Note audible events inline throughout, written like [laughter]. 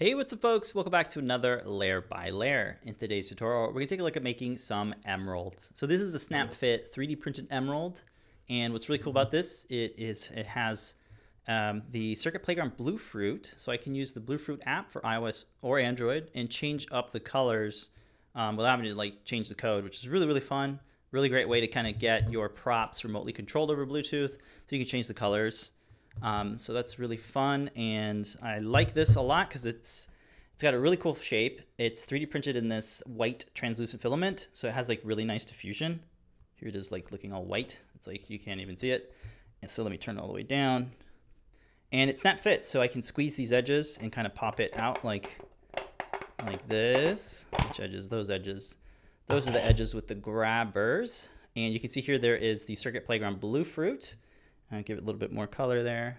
Hey, what's up folks? Welcome back to another layer by layer. In today's tutorial, we're gonna take a look at making some emeralds. So this is a snap fit 3D printed emerald. And what's really cool about this, it is it has um, the Circuit Playground Bluefruit. So I can use the Bluefruit app for iOS or Android and change up the colors um, without having to like change the code, which is really, really fun. Really great way to kind of get your props remotely controlled over Bluetooth. So you can change the colors. Um, so that's really fun, and I like this a lot because it's it's got a really cool shape. It's 3D printed in this white translucent filament, so it has like really nice diffusion. Here it is, like looking all white. It's like you can't even see it. And so let me turn it all the way down. And it snap fits, so I can squeeze these edges and kind of pop it out like like this. Which edges? Those edges. Those are the edges with the grabbers. And you can see here there is the Circuit Playground Bluefruit. Give it a little bit more color there.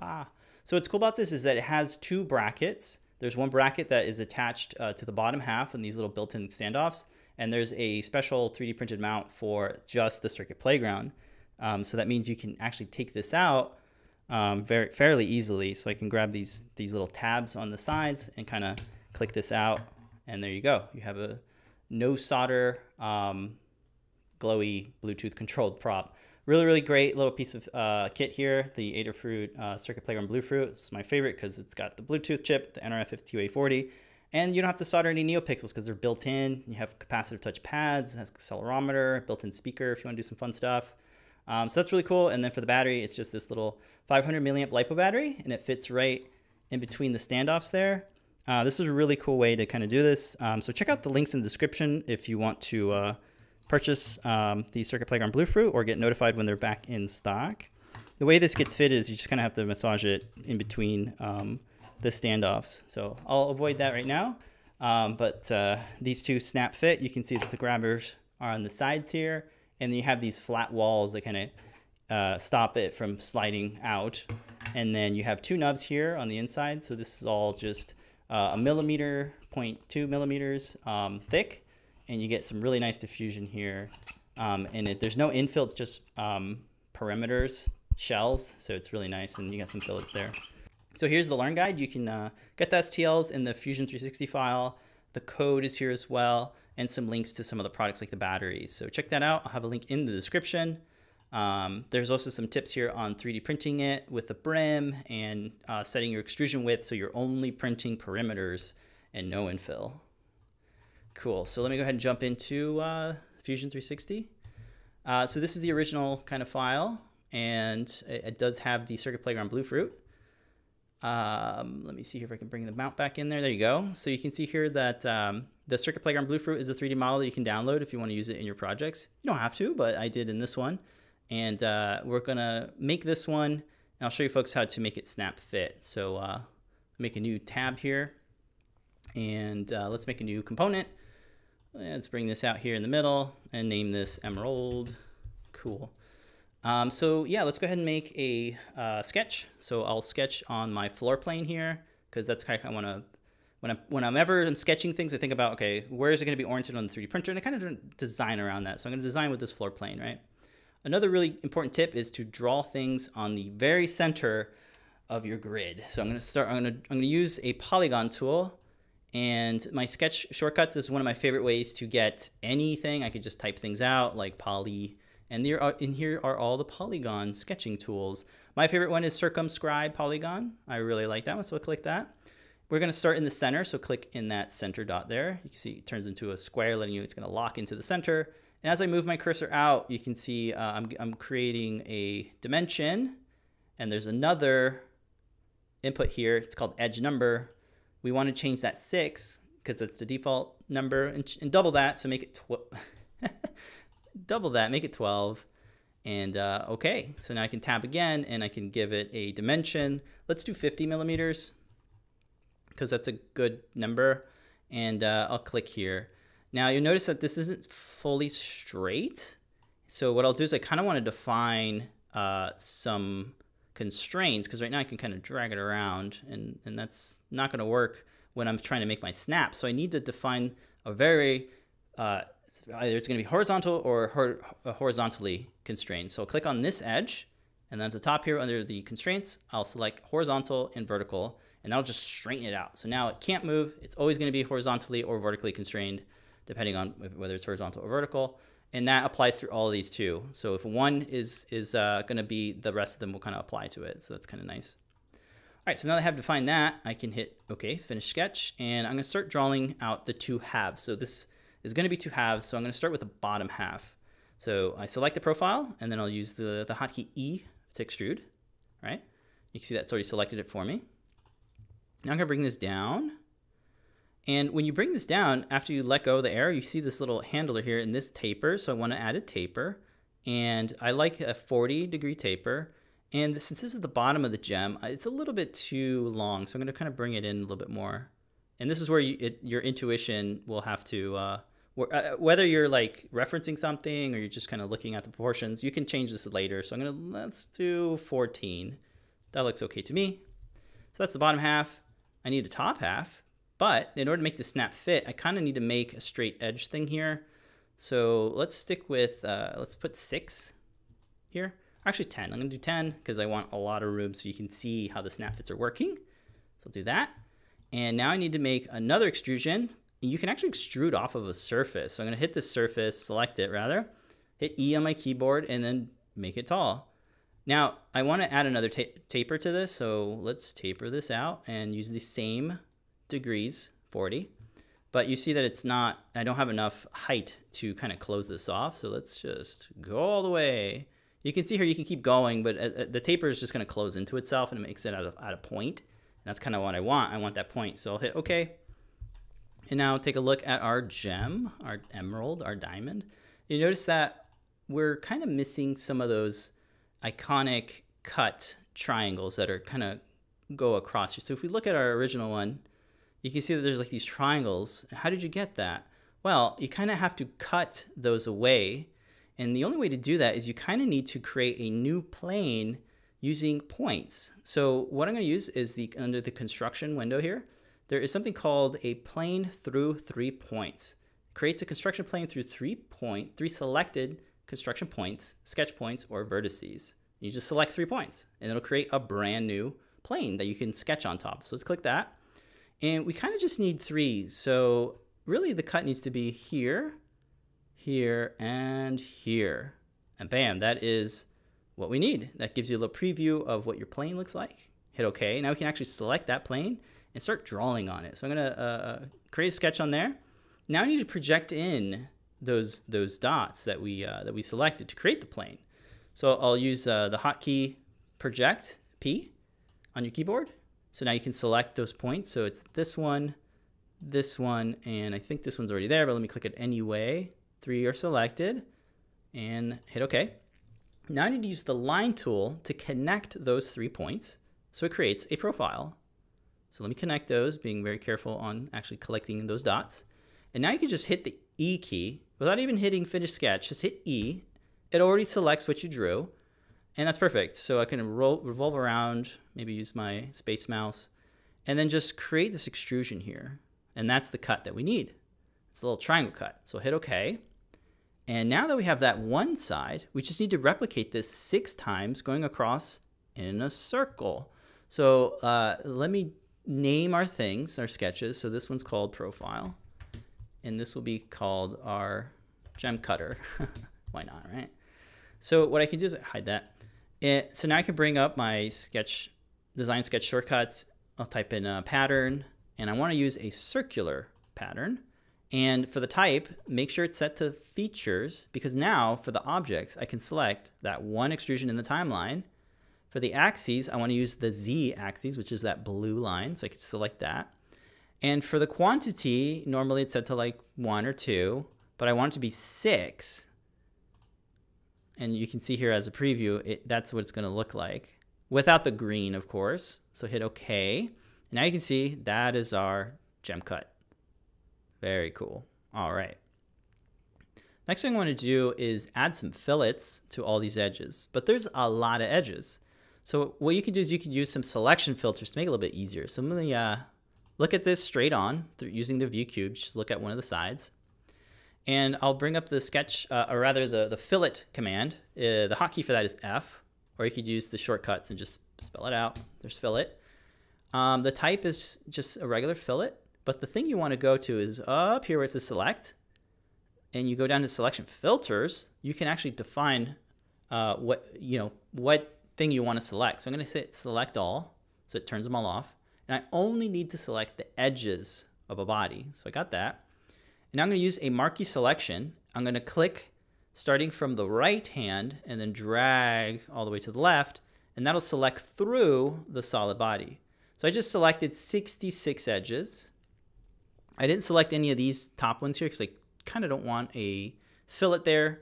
Wow. So what's cool about this is that it has two brackets. There's one bracket that is attached uh, to the bottom half and these little built-in standoffs. And there's a special 3D printed mount for just the circuit playground. Um, so that means you can actually take this out um, very fairly easily. So I can grab these these little tabs on the sides and kind of click this out, and there you go. You have a no solder, um, glowy Bluetooth controlled prop. Really, really great little piece of uh, kit here, the Adafruit uh, Circuit Playground Bluefruit. It's my favorite because it's got the Bluetooth chip, the NRF52840, and you don't have to solder any NeoPixels because they're built in. You have capacitive touch pads, has accelerometer, built-in speaker if you want to do some fun stuff. Um, so that's really cool. And then for the battery, it's just this little 500 milliamp LiPo battery, and it fits right in between the standoffs there. Uh, this is a really cool way to kind of do this. Um, so check out the links in the description if you want to uh, purchase um, the Circuit Playground Bluefruit or get notified when they're back in stock. The way this gets fitted is you just kind of have to massage it in between um, the standoffs. So I'll avoid that right now. Um, but uh, these two snap fit. You can see that the grabbers are on the sides here. And then you have these flat walls that kind of uh, stop it from sliding out. And then you have two nubs here on the inside. So this is all just uh, a millimeter, 0.2 millimeters um, thick and you get some really nice diffusion here. Um, and it, there's no infill, it's just um, perimeters, shells, so it's really nice, and you got some fillets there. So here's the Learn Guide. You can uh, get the STLs in the Fusion 360 file. The code is here as well, and some links to some of the products like the batteries. So check that out. I'll have a link in the description. Um, there's also some tips here on 3D printing it with the brim and uh, setting your extrusion width so you're only printing perimeters and no infill. Cool. So let me go ahead and jump into uh, Fusion 360. Uh, so this is the original kind of file, and it, it does have the Circuit Playground Bluefruit. Um, let me see if I can bring the mount back in there. There you go. So you can see here that um, the Circuit Playground Bluefruit is a 3D model that you can download if you want to use it in your projects. You don't have to, but I did in this one. And uh, we're going to make this one, and I'll show you folks how to make it snap fit. So uh, make a new tab here, and uh, let's make a new component. Let's bring this out here in the middle and name this Emerald. Cool. Um, so yeah, let's go ahead and make a uh, sketch. So I'll sketch on my floor plane here because that's kind of I want to when I'm when I'm ever sketching things, I think about okay, where is it going to be oriented on the 3D printer, and I kind of design around that. So I'm going to design with this floor plane, right? Another really important tip is to draw things on the very center of your grid. So I'm going to start. I'm going to I'm going to use a polygon tool and my sketch shortcuts is one of my favorite ways to get anything. I could just type things out like poly. And there are, in here are all the polygon sketching tools. My favorite one is circumscribe polygon. I really like that one, so I'll click that. We're going to start in the center, so click in that center dot there. You can see it turns into a square, letting you it's going to lock into the center. And as I move my cursor out, you can see uh, I'm, I'm creating a dimension, and there's another input here. It's called edge number we want to change that 6 because that's the default number and, and double that so make it [laughs] double that make it 12 and uh, okay. So now I can tab again and I can give it a dimension. Let's do 50 millimeters because that's a good number and uh, I'll click here. Now you'll notice that this isn't fully straight. So what I'll do is I kind of want to define uh, some constraints because right now I can kind of drag it around and, and that's not going to work when I'm trying to make my snap. So I need to define a very, uh, either it's going to be horizontal or hor uh, horizontally constrained. So I'll click on this edge and then at the top here under the constraints, I'll select horizontal and vertical. and that'll just straighten it out. So now it can't move. It's always going to be horizontally or vertically constrained, depending on whether it's horizontal or vertical. And that applies through all of these too. So if one is, is uh, going to be, the rest of them will kind of apply to it. So that's kind of nice. All right, so now that I have defined that, I can hit OK, finish sketch, and I'm going to start drawing out the two halves. So this is going to be two halves, so I'm going to start with the bottom half. So I select the profile, and then I'll use the, the hotkey E to extrude, right? You can see that's already selected it for me. Now I'm going to bring this down. And when you bring this down, after you let go of the arrow, you see this little handler here in this taper. So I want to add a taper. And I like a 40 degree taper. And since this is the bottom of the gem, uh, it's a little bit too long. So I'm going to kind of bring it in a little bit more. And this is where you, it, your intuition will have to, uh, uh, whether you're like referencing something or you're just kind of looking at the proportions, you can change this later. So I'm going to, let's do 14. That looks okay to me. So that's the bottom half. I need a top half, but in order to make the snap fit, I kind of need to make a straight edge thing here. So let's stick with, uh, let's put six here. Actually 10, I'm gonna do 10 because I want a lot of room so you can see how the snap fits are working. So I'll do that. And now I need to make another extrusion. You can actually extrude off of a surface. So I'm gonna hit the surface, select it rather, hit E on my keyboard and then make it tall. Now, I want to add another ta taper to this, so let's taper this out and use the same degrees, 40. But you see that it's not, I don't have enough height to kind of close this off, so let's just go all the way. You can see here you can keep going, but uh, uh, the taper is just going to close into itself and it makes it at a, at a point. And that's kind of what I want. I want that point. So I'll hit OK. And now take a look at our gem, our emerald, our diamond. You notice that we're kind of missing some of those iconic cut triangles that are kind of go across here. So if we look at our original one, you can see that there's like these triangles. How did you get that? Well, you kind of have to cut those away. And the only way to do that is you kind of need to create a new plane using points. So what I'm going to use is the under the construction window here, there is something called a plane through three points. It creates a construction plane through three point, three selected construction points, sketch points, or vertices. You just select three points and it'll create a brand new plane that you can sketch on top. So let's click that. And we kind of just need three. So really the cut needs to be here, here, and here. And bam, that is what we need. That gives you a little preview of what your plane looks like. Hit OK. Now we can actually select that plane and start drawing on it. So I'm going to uh, uh, create a sketch on there. Now I need to project in those those dots that we uh, that we selected to create the plane. So I'll use uh, the hotkey project P on your keyboard. So now you can select those points. So it's this one, this one, and I think this one's already there, but let me click it anyway. Three are selected and hit OK. Now I need to use the line tool to connect those three points so it creates a profile. So let me connect those, being very careful on actually collecting those dots. And now you can just hit the E key without even hitting finish sketch, just hit E. It already selects what you drew, and that's perfect. So I can revolve around, maybe use my space mouse, and then just create this extrusion here. And that's the cut that we need. It's a little triangle cut. So hit OK. And now that we have that one side, we just need to replicate this six times going across in a circle. So uh, let me name our things, our sketches. So this one's called profile and this will be called our gem cutter. [laughs] Why not, right? So what I can do is hide that. It, so now I can bring up my sketch, design sketch shortcuts. I'll type in a pattern and I want to use a circular pattern. And for the type, make sure it's set to features because now for the objects, I can select that one extrusion in the timeline. For the axes, I want to use the Z axis, which is that blue line. So I can select that. And for the quantity, normally it's set to like one or two, but I want it to be six. And you can see here as a preview, it, that's what it's gonna look like. Without the green, of course. So hit okay. And now you can see that is our gem cut. Very cool. All right. Next thing I want to do is add some fillets to all these edges, but there's a lot of edges. So what you can do is you can use some selection filters to make it a little bit easier. So let me uh, look at this straight on using the view cube. Just look at one of the sides. And I'll bring up the sketch, uh, or rather the, the fillet command. Uh, the hotkey for that is F, or you could use the shortcuts and just spell it out. There's fillet. Um, the type is just a regular fillet, but the thing you want to go to is up here where it says select, and you go down to selection filters. You can actually define uh, what you know what thing you want to select. So I'm going to hit select all, so it turns them all off, and I only need to select the edges of a body. So I got that. Now I'm going to use a marquee selection. I'm going to click starting from the right hand and then drag all the way to the left, and that'll select through the solid body. So I just selected 66 edges. I didn't select any of these top ones here because I kind of don't want a fillet there.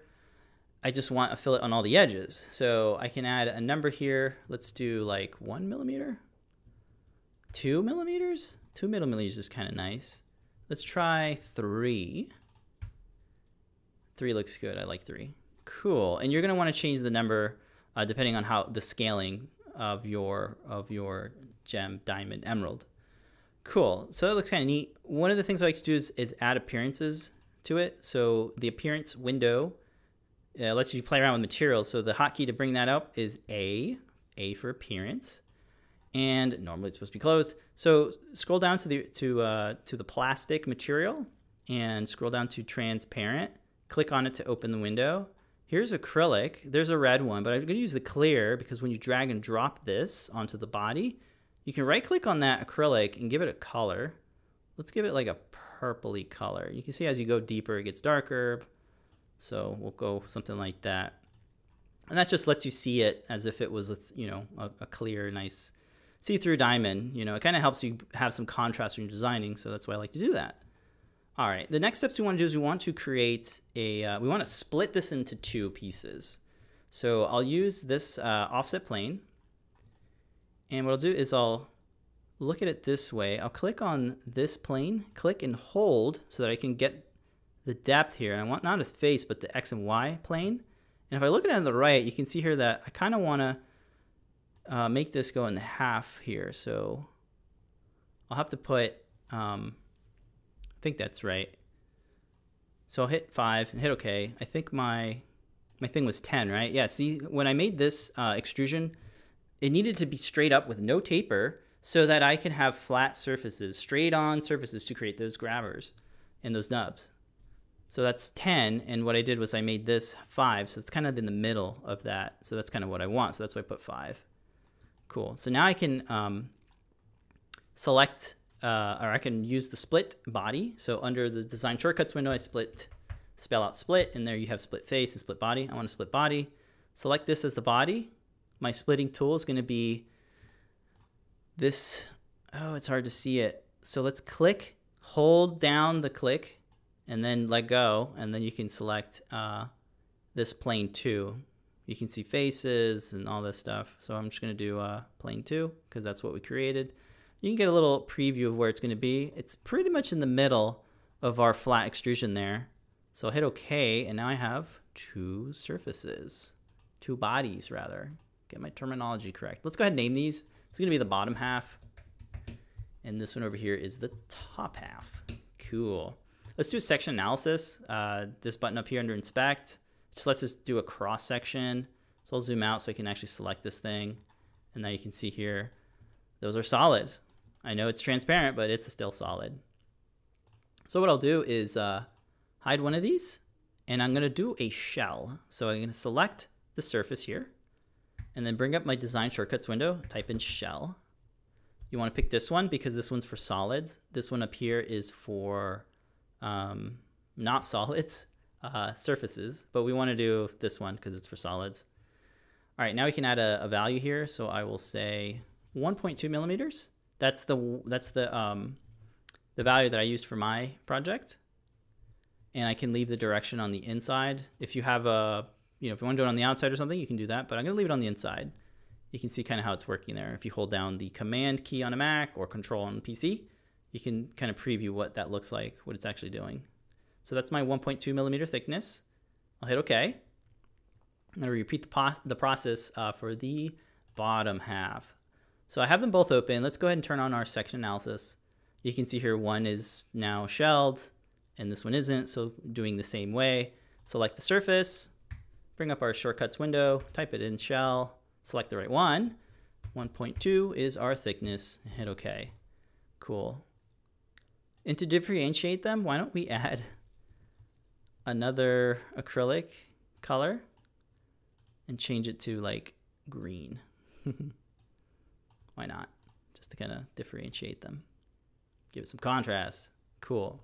I just want a fillet on all the edges. So I can add a number here. Let's do like one millimeter, two millimeters. Two millimeters is kind of nice. Let's try three. Three looks good. I like three. Cool. And you're gonna want to change the number uh, depending on how the scaling of your of your gem, diamond, emerald. Cool. So that looks kind of neat. One of the things I like to do is, is add appearances to it. So the appearance window uh, lets you play around with materials. So the hotkey to bring that up is A, A for appearance, and normally it's supposed to be closed. So scroll down to the to uh, to the plastic material and scroll down to transparent. Click on it to open the window. Here's acrylic. There's a red one, but I'm going to use the clear because when you drag and drop this onto the body, you can right click on that acrylic and give it a color. Let's give it like a purpley color. You can see as you go deeper, it gets darker. So we'll go something like that. And that just lets you see it as if it was a, you know, a, a clear, nice see-through diamond. You know, it kind of helps you have some contrast when you're designing. So that's why I like to do that. All right, the next steps we want to do is we want to create a, uh, we want to split this into two pieces. So I'll use this uh, offset plane and what I'll do is I'll look at it this way. I'll click on this plane, click and hold so that I can get the depth here. And I want not his face, but the X and Y plane. And if I look at it on the right, you can see here that I kind of want to uh, make this go in the half here. So I'll have to put, um, I think that's right. So I'll hit five and hit OK. I think my my thing was 10, right? Yeah, see, when I made this uh, extrusion, it needed to be straight up with no taper so that I can have flat surfaces, straight on surfaces to create those grabbers and those nubs. So that's 10, and what I did was I made this 5, so it's kind of in the middle of that. So that's kind of what I want, so that's why I put 5. Cool. So now I can um, select, uh, or I can use the split body. So under the design shortcuts window, I split, spell out split, and there you have split face and split body. I want to split body. Select this as the body, my splitting tool is going to be this. Oh, it's hard to see it. So let's click, hold down the click, and then let go. And then you can select uh, this plane two. You can see faces and all this stuff. So I'm just going to do uh, plane two because that's what we created. You can get a little preview of where it's going to be. It's pretty much in the middle of our flat extrusion there. So I'll hit OK, and now I have two surfaces, two bodies rather. Get my terminology correct. Let's go ahead and name these. It's going to be the bottom half. And this one over here is the top half. Cool. Let's do a section analysis. Uh, this button up here under inspect just lets us do a cross section. So I'll zoom out so I can actually select this thing. And now you can see here, those are solid. I know it's transparent, but it's still solid. So what I'll do is uh, hide one of these and I'm gonna do a shell. So I'm gonna select the surface here and then bring up my design shortcuts window, type in shell. You want to pick this one because this one's for solids. This one up here is for um, not [laughs] solids, uh, surfaces, but we want to do this one because it's for solids. All right, now we can add a, a value here. So I will say 1.2 millimeters. That's the that's the um, the value that I used for my project. And I can leave the direction on the inside. If you have a you know, if you want to do it on the outside or something, you can do that, but I'm going to leave it on the inside. You can see kind of how it's working there. If you hold down the command key on a Mac or control on a PC, you can kind of preview what that looks like, what it's actually doing. So that's my 1.2 millimeter thickness. I'll hit OK. I'm going to repeat the, the process uh, for the bottom half. So I have them both open. Let's go ahead and turn on our section analysis. You can see here one is now shelled and this one isn't. So doing the same way, select the surface, bring up our shortcuts window, type it in shell, select the right one, 1.2 is our thickness. Hit OK. Cool. And to differentiate them, why don't we add another acrylic color and change it to like green. [laughs] why not? Just to kind of differentiate them. Give it some contrast. Cool.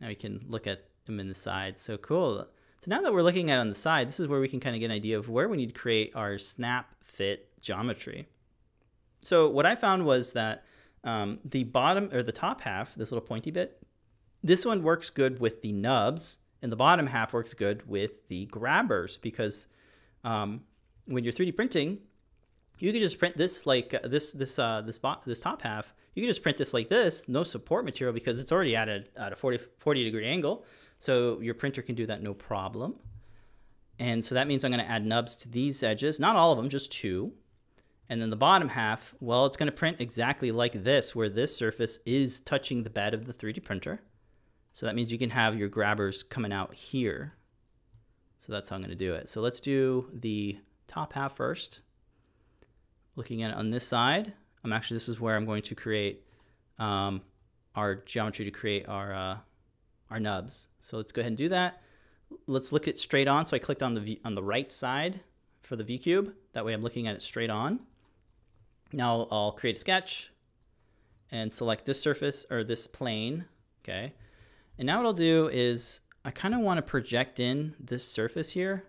Now we can look at them in the sides. So cool. So now that we're looking at on the side, this is where we can kind of get an idea of where we need to create our snap fit geometry. So what I found was that um, the bottom or the top half, this little pointy bit, this one works good with the nubs and the bottom half works good with the grabbers because um, when you're 3D printing, you can just print this like uh, this this uh, this this top half. You can just print this like this, no support material because it's already at a, at a 40, 40 degree angle. So your printer can do that no problem. And so that means I'm going to add nubs to these edges, not all of them, just two. And then the bottom half, well, it's going to print exactly like this, where this surface is touching the bed of the 3D printer. So that means you can have your grabbers coming out here. So that's how I'm going to do it. So let's do the top half first. Looking at it on this side, I'm actually, this is where I'm going to create um, our geometry to create our, uh, our nubs. So let's go ahead and do that. Let's look at straight on. So I clicked on the, on the right side for the view cube. That way I'm looking at it straight on. Now I'll create a sketch and select this surface or this plane, okay? And now what I'll do is I kind of want to project in this surface here.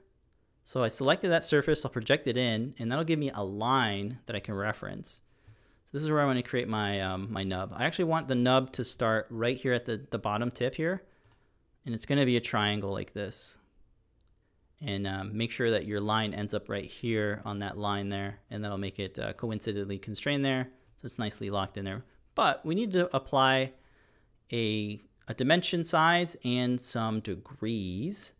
So I selected that surface, I'll project it in, and that'll give me a line that I can reference. So this is where I want to create my, um, my nub. I actually want the nub to start right here at the, the bottom tip here. And it's going to be a triangle like this. And um, make sure that your line ends up right here on that line there. And that'll make it uh, coincidentally constrained there. So it's nicely locked in there. But we need to apply a, a dimension size and some degrees.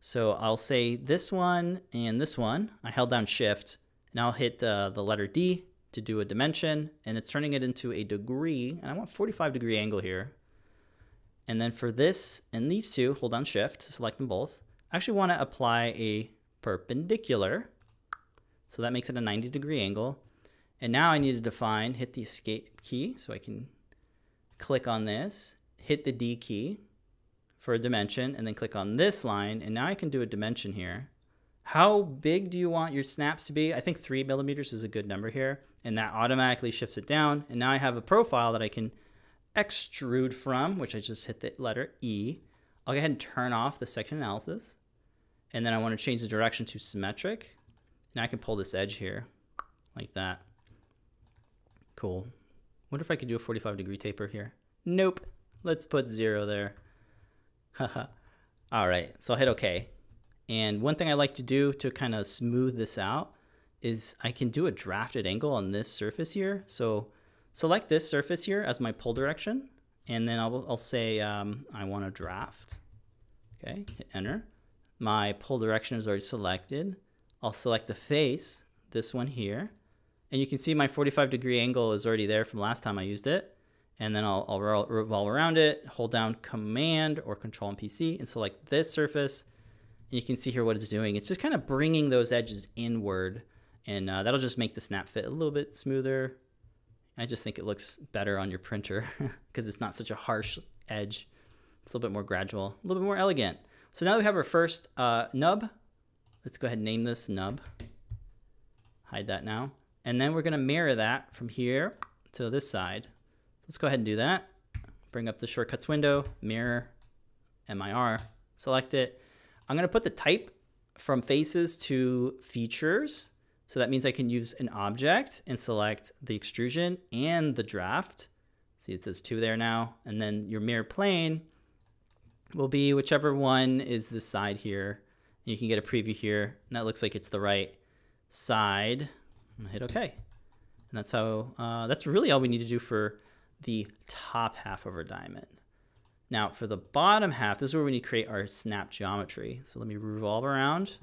So I'll say this one and this one. I held down shift and I'll hit uh, the letter D to do a dimension and it's turning it into a degree and I want 45 degree angle here. And then for this and these two, hold down shift to select them both. I actually want to apply a perpendicular. So that makes it a 90 degree angle. And now I need to define, hit the escape key so I can click on this, hit the D key for a dimension, and then click on this line. And now I can do a dimension here. How big do you want your snaps to be? I think three millimeters is a good number here and that automatically shifts it down. And now I have a profile that I can extrude from, which I just hit the letter E. I'll go ahead and turn off the section analysis. And then I want to change the direction to symmetric. Now I can pull this edge here like that. Cool. Wonder if I could do a 45 degree taper here. Nope. Let's put zero there. [laughs] All right, so I'll hit OK. And one thing I like to do to kind of smooth this out is I can do a drafted angle on this surface here. So select this surface here as my pull direction, and then I'll, I'll say um, I want to draft. Okay, hit enter. My pull direction is already selected. I'll select the face, this one here, and you can see my 45 degree angle is already there from last time I used it. And then I'll, I'll revolve around it, hold down Command or Control on PC, and select this surface. And you can see here what it's doing. It's just kind of bringing those edges inward and uh, that'll just make the snap fit a little bit smoother. I just think it looks better on your printer [laughs] because it's not such a harsh edge. It's a little bit more gradual, a little bit more elegant. So now we have our first uh, nub. Let's go ahead and name this nub. Hide that now. And then we're going to mirror that from here to this side. Let's go ahead and do that. Bring up the shortcuts window, mirror, MIR, select it. I'm to put the type from faces to features so that means I can use an object and select the extrusion and the draft. See, it says two there now. And then your mirror plane will be whichever one is the side here. You can get a preview here. And that looks like it's the right side. And hit OK. And that's how, uh, that's really all we need to do for the top half of our diamond. Now for the bottom half, this is where we need to create our snap geometry. So let me revolve around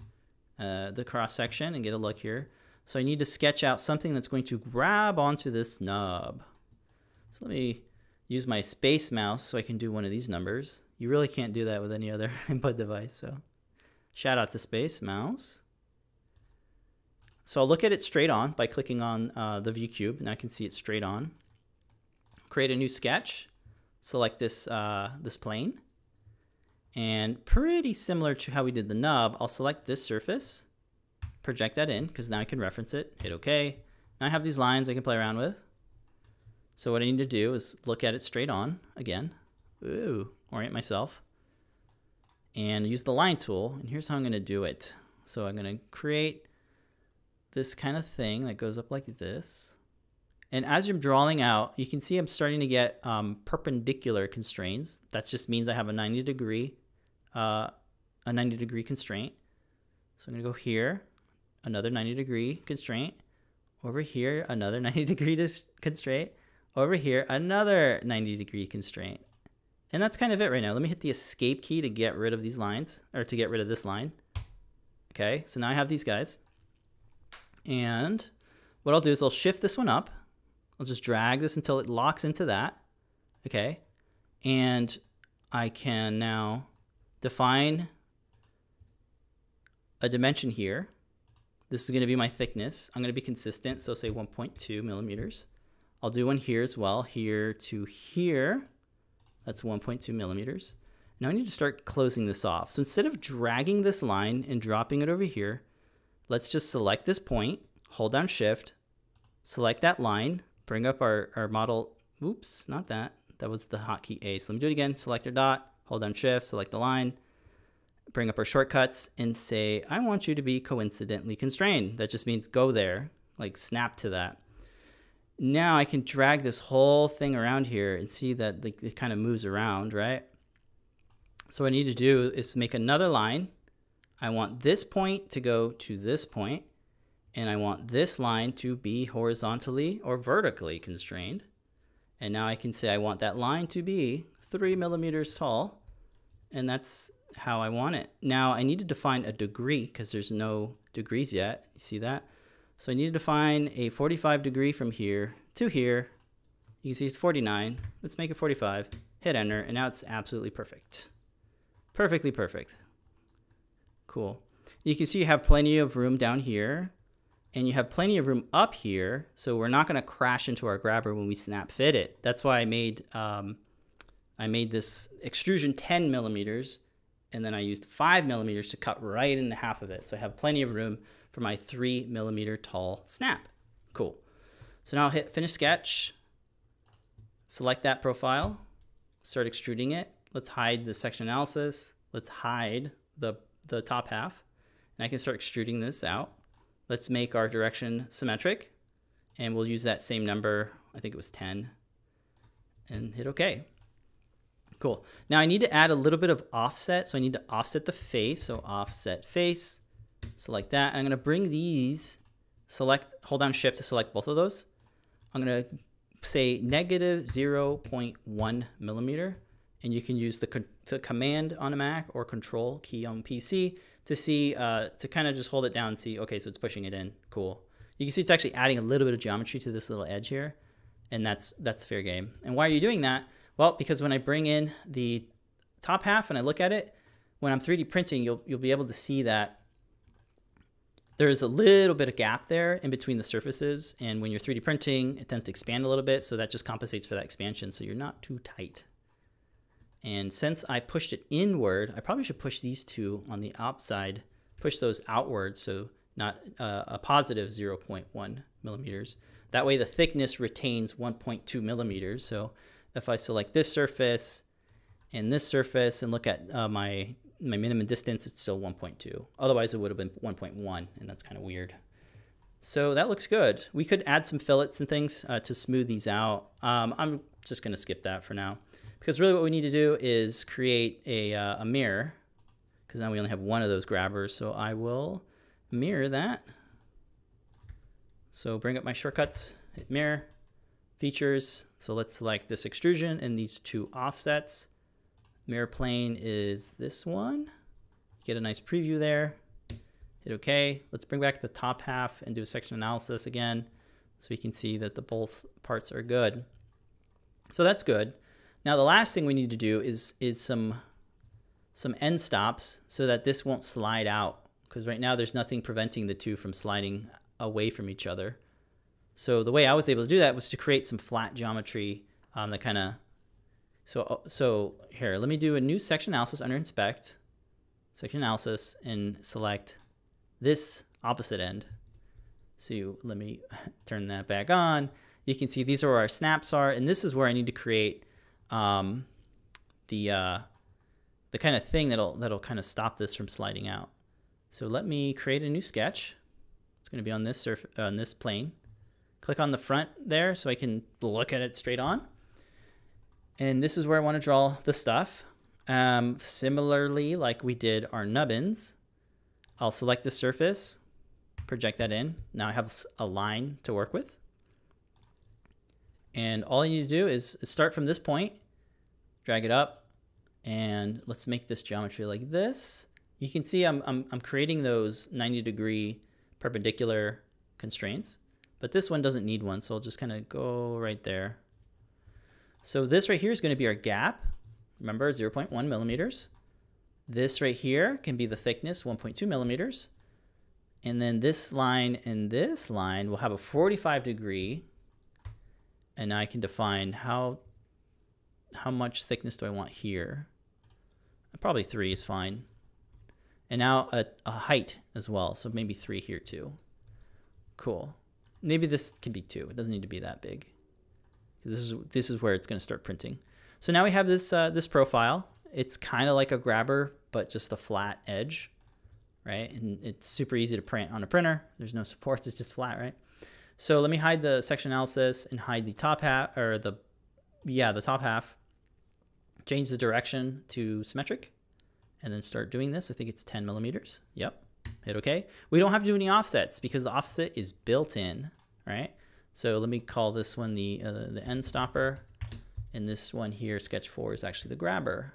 uh, the cross section and get a look here. So I need to sketch out something that's going to grab onto this nub. So let me use my space mouse so I can do one of these numbers. You really can't do that with any other [laughs] input device. So shout out to space mouse. So I'll look at it straight on by clicking on uh, the view cube and I can see it straight on. Create a new sketch, select this, uh, this plane. And pretty similar to how we did the nub, I'll select this surface, project that in because now I can reference it, hit OK. Now I have these lines I can play around with. So what I need to do is look at it straight on again. Ooh, orient myself. And use the line tool. And here's how I'm going to do it. So I'm going to create this kind of thing that goes up like this. And as I'm drawing out, you can see I'm starting to get um, perpendicular constraints. That just means I have a 90 degree, uh, a 90 degree constraint. So I'm gonna go here, another 90 degree constraint. Over here, another [laughs] 90 degree constraint. Over here, another 90 degree constraint. And that's kind of it right now. Let me hit the escape key to get rid of these lines, or to get rid of this line. Okay, so now I have these guys. And what I'll do is I'll shift this one up. I'll just drag this until it locks into that. Okay. And I can now define a dimension here. This is going to be my thickness. I'm going to be consistent, so say 1.2 millimeters. I'll do one here as well, here to here. That's 1.2 millimeters. Now I need to start closing this off. So instead of dragging this line and dropping it over here, let's just select this point, hold down shift, select that line, bring up our, our model. Oops, not that. That was the hotkey A. So let me do it again. Select our dot, hold down shift, select the line, bring up our shortcuts and say, I want you to be coincidentally constrained. That just means go there, like snap to that. Now I can drag this whole thing around here and see that it kind of moves around, right? So what I need to do is make another line I want this point to go to this point, and I want this line to be horizontally or vertically constrained. And now I can say I want that line to be three millimeters tall, and that's how I want it. Now I need to define a degree because there's no degrees yet. You see that? So I need to define a 45 degree from here to here. You can see it's 49. Let's make it 45. Hit enter, and now it's absolutely perfect. Perfectly perfect. Cool. You can see you have plenty of room down here and you have plenty of room up here. So we're not going to crash into our grabber when we snap fit it. That's why I made, um, I made this extrusion 10 millimeters and then I used five millimeters to cut right into half of it. So I have plenty of room for my three millimeter tall snap. Cool. So now I'll hit finish sketch, select that profile, start extruding it. Let's hide the section analysis. Let's hide the the top half. And I can start extruding this out. Let's make our direction symmetric. And we'll use that same number, I think it was 10, and hit OK. Cool. Now I need to add a little bit of offset. So I need to offset the face. So offset face, select that. I'm going to bring these, select, hold down shift to select both of those. I'm going to say negative 0.1 millimeter and you can use the, the command on a Mac or control key on PC to see, uh, to kind of just hold it down and see, okay, so it's pushing it in, cool. You can see it's actually adding a little bit of geometry to this little edge here, and that's, that's fair game. And why are you doing that? Well, because when I bring in the top half and I look at it, when I'm 3D printing, you'll, you'll be able to see that there is a little bit of gap there in between the surfaces. And when you're 3D printing, it tends to expand a little bit. So that just compensates for that expansion. So you're not too tight. And since I pushed it inward, I probably should push these two on the outside, push those outwards, so not uh, a positive 0.1 millimeters. That way the thickness retains 1.2 millimeters. So if I select this surface and this surface and look at uh, my, my minimum distance, it's still 1.2. Otherwise it would have been 1.1 and that's kind of weird. So that looks good. We could add some fillets and things uh, to smooth these out. Um, I'm just gonna skip that for now. Because really what we need to do is create a, uh, a mirror because now we only have one of those grabbers. So I will mirror that. So bring up my shortcuts, hit mirror, features. So let's select this extrusion and these two offsets. Mirror plane is this one. Get a nice preview there. Hit OK. Let's bring back the top half and do a section analysis again so we can see that the both parts are good. So that's good. Now the last thing we need to do is, is some, some end stops so that this won't slide out because right now there's nothing preventing the two from sliding away from each other. So the way I was able to do that was to create some flat geometry um, that kind of, so, uh, so here, let me do a new section analysis under inspect, section analysis, and select this opposite end. So let me [laughs] turn that back on. You can see these are where our snaps are, and this is where I need to create um, the uh, the kind of thing that'll that'll kind of stop this from sliding out. So let me create a new sketch. It's going to be on this surf on this plane click on the front there so I can look at it straight on. And this is where I want to draw the stuff. Um, similarly, like we did our nubbins, I'll select the surface, project that in. Now I have a line to work with. And all you need to do is start from this point, drag it up, and let's make this geometry like this. You can see I'm, I'm, I'm creating those 90 degree perpendicular constraints. But this one doesn't need one, so I'll just kind of go right there. So this right here is going to be our gap. Remember, 0.1 millimeters. This right here can be the thickness, 1.2 millimeters. And then this line and this line will have a 45 degree. And now I can define how, how much thickness do I want here. Probably three is fine. And now a, a height as well, so maybe three here too. Cool. Maybe this can be two. It doesn't need to be that big. This is this is where it's going to start printing. So now we have this uh, this profile. It's kind of like a grabber, but just a flat edge, right? And it's super easy to print on a printer. There's no [laughs] supports. It's just flat, right? So let me hide the section analysis and hide the top half or the yeah the top half. Change the direction to symmetric, and then start doing this. I think it's 10 millimeters. Yep hit OK. We don't have to do any offsets because the offset is built in, right? So let me call this one the, uh, the end stopper. And this one here, sketch 4, is actually the grabber.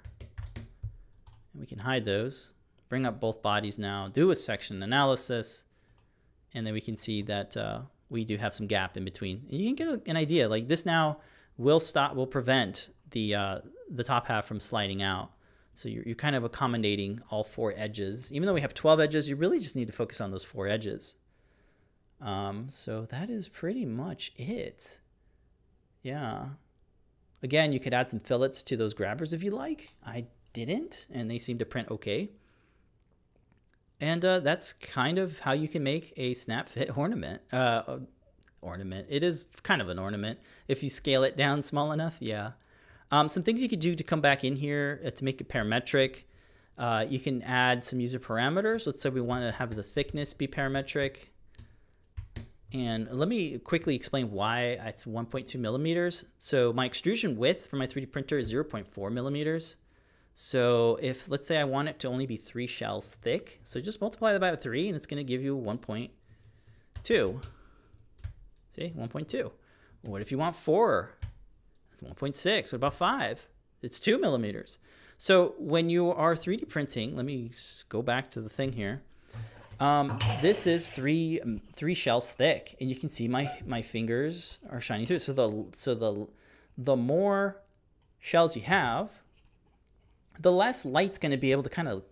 And we can hide those. Bring up both bodies now, do a section analysis, and then we can see that uh, we do have some gap in between. And you can get an idea. Like this now will stop, will prevent the, uh, the top half from sliding out. So you're, you're kind of accommodating all four edges. Even though we have 12 edges, you really just need to focus on those four edges. Um, so that is pretty much it. Yeah. Again, you could add some fillets to those grabbers if you like. I didn't, and they seem to print okay. And uh, that's kind of how you can make a snap fit [laughs] ornament. Uh, ornament. It is kind of an ornament. If you scale it down small enough, yeah. Um, some things you could do to come back in here uh, to make it parametric. Uh, you can add some user parameters. Let's say we want to have the thickness be parametric. And let me quickly explain why it's 1.2 millimeters. So my extrusion width for my 3D printer is 0.4 millimeters. So if, let's say I want it to only be three shells thick, so just multiply that by three and it's gonna give you 1.2. See, 1.2. What if you want four? It's 1.6. What about 5? It's 2 millimeters. So when you are 3D printing, let me go back to the thing here. Um, this is three um, three shells thick, and you can see my my fingers are shining through. So the so the the more shells you have, the less light's going to be able to kind of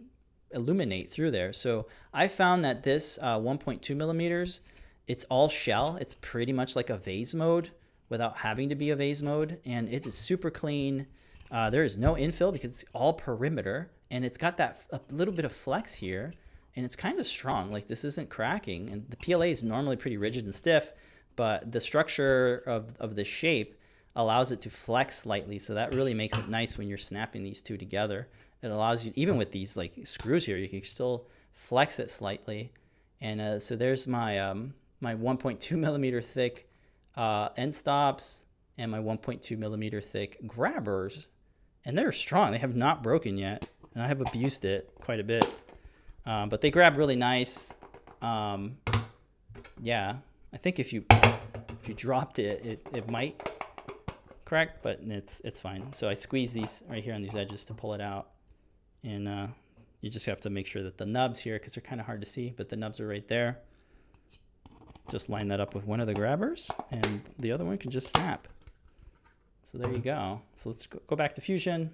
illuminate through there. So I found that this uh, 1.2 millimeters, it's all shell. It's pretty much like a vase mode without having to be a vase mode. And it is super clean. Uh, there is no infill because it's all perimeter. And it's got that a little bit of flex here. And it's kind of strong. Like this isn't cracking. And the PLA is normally pretty rigid and stiff. But the structure of, of the shape allows it to flex slightly. So that really makes it nice when you're snapping these two together. It allows you, even with these like screws here, you can still flex it slightly. And uh, so there's my, um, my 1.2 [laughs] millimeter thick uh, end stops and my 1.2 millimeter thick grabbers. And they're strong. They have not broken yet. And I have abused it quite a bit. Um, but they grab really nice. Um, yeah, I think if you if you dropped it, it, it might crack, but it's it's fine. So I squeeze these right here on these edges to pull it out. And uh, you just have to make sure that the nubs here, because they're kind of hard to see, but the nubs are right there just line that up with one of the grabbers and the other one can just snap. So there you go. So let's go back to Fusion.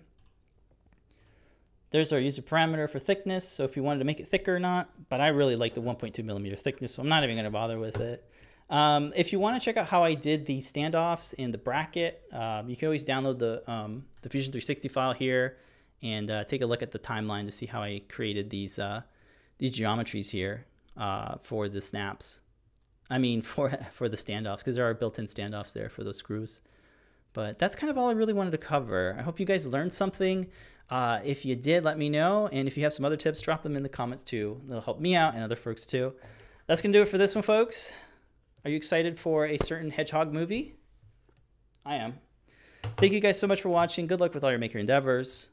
There's our user parameter for thickness. So if you wanted to make it thicker or not, but I really like the 1.2 millimeter thickness, so I'm not even going to bother with it. Um, if you want to check out how I did the standoffs and the bracket, um, you can always download the, um, the Fusion 360 file here and uh, take a look at the timeline to see how I created these, uh, these geometries here uh, for the snaps. I mean, [laughs] for, for the standoffs, because there are built-in standoffs there for those screws. But that's kind of all I really wanted to cover. I hope you guys learned something. Uh, if you did, let me know. And if you have some other tips, drop them in the comments too. It'll help me out and other folks too. That's going to do it for this one, folks. Are you excited for a certain hedgehog movie? I am. Thank you guys so much for watching. Good luck with all your maker endeavors.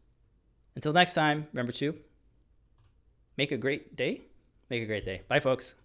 Until next time, remember to make a great day. Make a great day. Bye, folks.